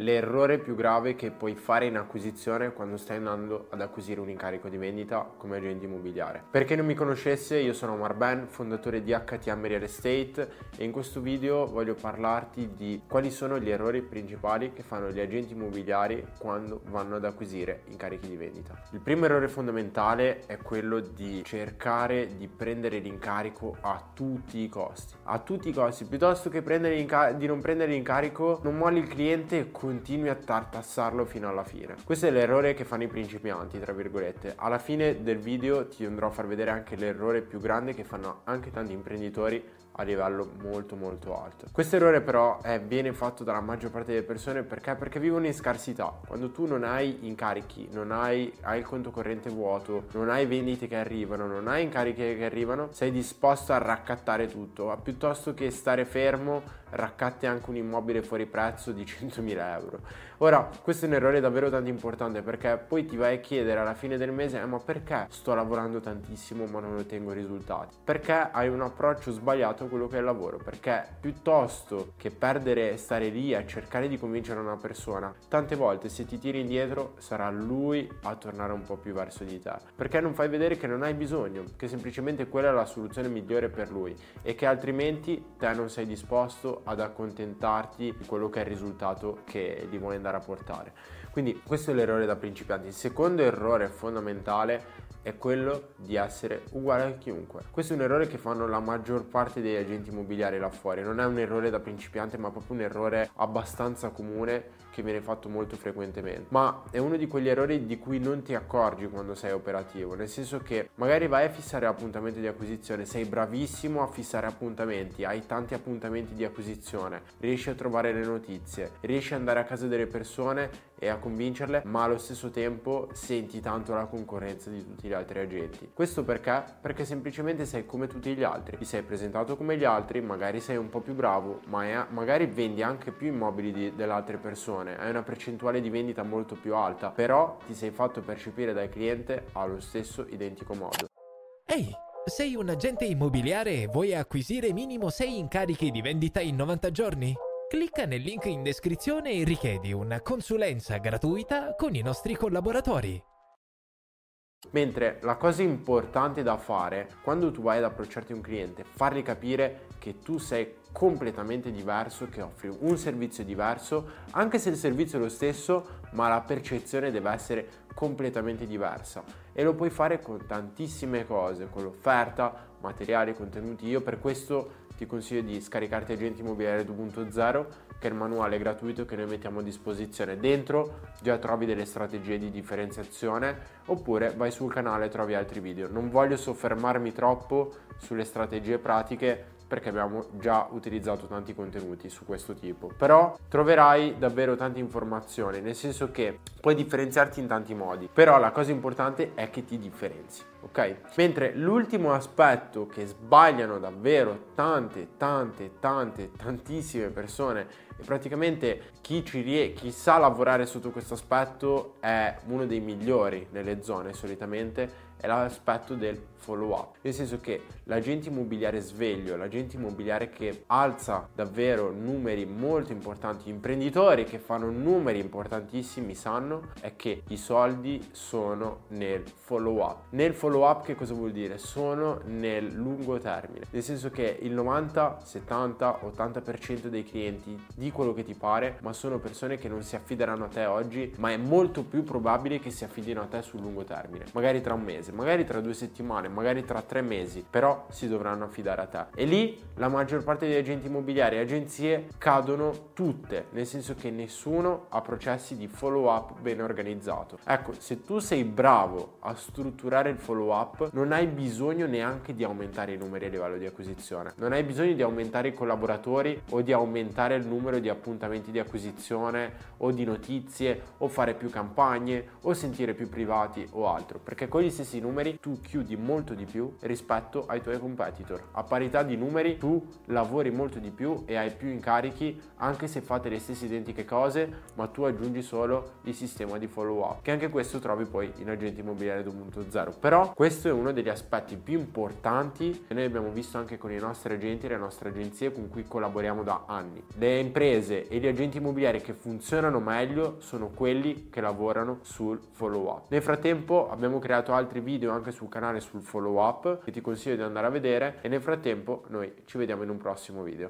l'errore più grave che puoi fare in acquisizione quando stai andando ad acquisire un incarico di vendita come agente immobiliare. Per chi non mi conoscesse, io sono Omar Ben, fondatore di HTM Real Estate e in questo video voglio parlarti di quali sono gli errori principali che fanno gli agenti immobiliari quando vanno ad acquisire incarichi di vendita. Il primo errore fondamentale è quello di cercare di prendere l'incarico a tutti i costi. A tutti i costi, piuttosto che di non prendere l'incarico, non molli il cliente continui a tartassarlo fino alla fine. Questo è l'errore che fanno i principianti, tra virgolette. Alla fine del video ti andrò a far vedere anche l'errore più grande che fanno anche tanti imprenditori a livello molto molto alto. Questo errore però è, viene fatto dalla maggior parte delle persone perché? Perché vivono in scarsità. Quando tu non hai incarichi, non hai, hai il conto corrente vuoto, non hai vendite che arrivano, non hai incarichi che arrivano, sei disposto a raccattare tutto, piuttosto che stare fermo raccatti anche un immobile fuori prezzo di 100.000 euro. Ora, questo è un errore davvero tanto importante perché poi ti vai a chiedere alla fine del mese, eh, ma perché sto lavorando tantissimo ma non ottengo risultati? Perché hai un approccio sbagliato a quello che è il lavoro? Perché piuttosto che perdere, stare lì a cercare di convincere una persona, tante volte se ti tiri indietro sarà lui a tornare un po' più verso di te. Perché non fai vedere che non hai bisogno, che semplicemente quella è la soluzione migliore per lui e che altrimenti te non sei disposto ad accontentarti di quello che è il risultato che gli vuoi andare a portare. Quindi questo è l'errore da principianti. Il secondo errore fondamentale è quello di essere uguale a chiunque. Questo è un errore che fanno la maggior parte degli agenti immobiliari là fuori. Non è un errore da principiante, ma proprio un errore abbastanza comune che viene fatto molto frequentemente. Ma è uno di quegli errori di cui non ti accorgi quando sei operativo, nel senso che magari vai a fissare l'appuntamento di acquisizione, sei bravissimo a fissare appuntamenti, hai tanti appuntamenti di acquisizione, riesci a trovare le notizie, riesci ad andare a casa delle persone e a convincerle, ma allo stesso tempo senti tanto la concorrenza di tutti gli altri agenti. Questo perché? Perché semplicemente sei come tutti gli altri, ti sei presentato come gli altri, magari sei un po' più bravo, ma è, magari vendi anche più immobili di, delle altre persone, hai una percentuale di vendita molto più alta, però ti sei fatto percepire dal cliente allo stesso identico modo. Ehi, sei un agente immobiliare e vuoi acquisire minimo 6 incarichi di vendita in 90 giorni? Clicca nel link in descrizione e richiedi una consulenza gratuita con i nostri collaboratori. Mentre la cosa importante da fare quando tu vai ad approcciarti un cliente, fargli capire che tu sei completamente diverso, che offri un servizio diverso, anche se il servizio è lo stesso, ma la percezione deve essere completamente diversa. E lo puoi fare con tantissime cose, con l'offerta, materiali, contenuti. Io per questo ti consiglio di scaricarti Agenti Immobiliare 2.0 che è il manuale gratuito che noi mettiamo a disposizione. Dentro già trovi delle strategie di differenziazione oppure vai sul canale e trovi altri video. Non voglio soffermarmi troppo sulle strategie pratiche perché abbiamo già utilizzato tanti contenuti su questo tipo. Però troverai davvero tante informazioni, nel senso che puoi differenziarti in tanti modi, però la cosa importante è che ti differenzi, ok? Mentre l'ultimo aspetto che sbagliano davvero tante, tante, tante, tantissime persone e praticamente chi, ci rie- chi sa lavorare sotto questo aspetto è uno dei migliori nelle zone solitamente è l'aspetto del follow up, nel senso che l'agente immobiliare sveglio, l'agente immobiliare che alza davvero numeri molto importanti, imprenditori che fanno numeri importantissimi sanno è che i soldi sono nel follow up. Nel follow up che cosa vuol dire? Sono nel lungo termine, nel senso che il 90, 70, 80% dei clienti di quello che ti pare, ma sono persone che non si affideranno a te oggi, ma è molto più probabile che si affidino a te sul lungo termine, magari tra un mese, magari tra due settimane, magari tra tre mesi, però si dovranno affidare a te. E lì la maggior parte degli agenti immobiliari e agenzie cadono tutte, nel senso che nessuno ha processi di follow up ben organizzato. Ecco, se tu sei bravo a strutturare il follow up, non hai bisogno neanche di aumentare i numeri a livello di acquisizione, non hai bisogno di aumentare i collaboratori o di aumentare il numero di appuntamenti di acquisizione o di notizie o fare più campagne o sentire più privati o altro, perché con gli stessi numeri tu chiudi molto di più rispetto ai tuoi competitor. A parità di numeri tu lavori molto di più e hai più incarichi anche se fate le stesse identiche cose, ma tu aggiungi solo il sistema di follow up, che anche questo trovi poi in agente immobiliare 2.0. Questo è uno degli aspetti più importanti che noi abbiamo visto anche con i nostri agenti e le nostre agenzie con cui collaboriamo da anni. Le imprese e gli agenti immobiliari che funzionano meglio sono quelli che lavorano sul follow up. Nel frattempo abbiamo creato altri video anche sul canale sul follow up che ti consiglio di andare a vedere e nel frattempo noi ci vediamo in un prossimo video.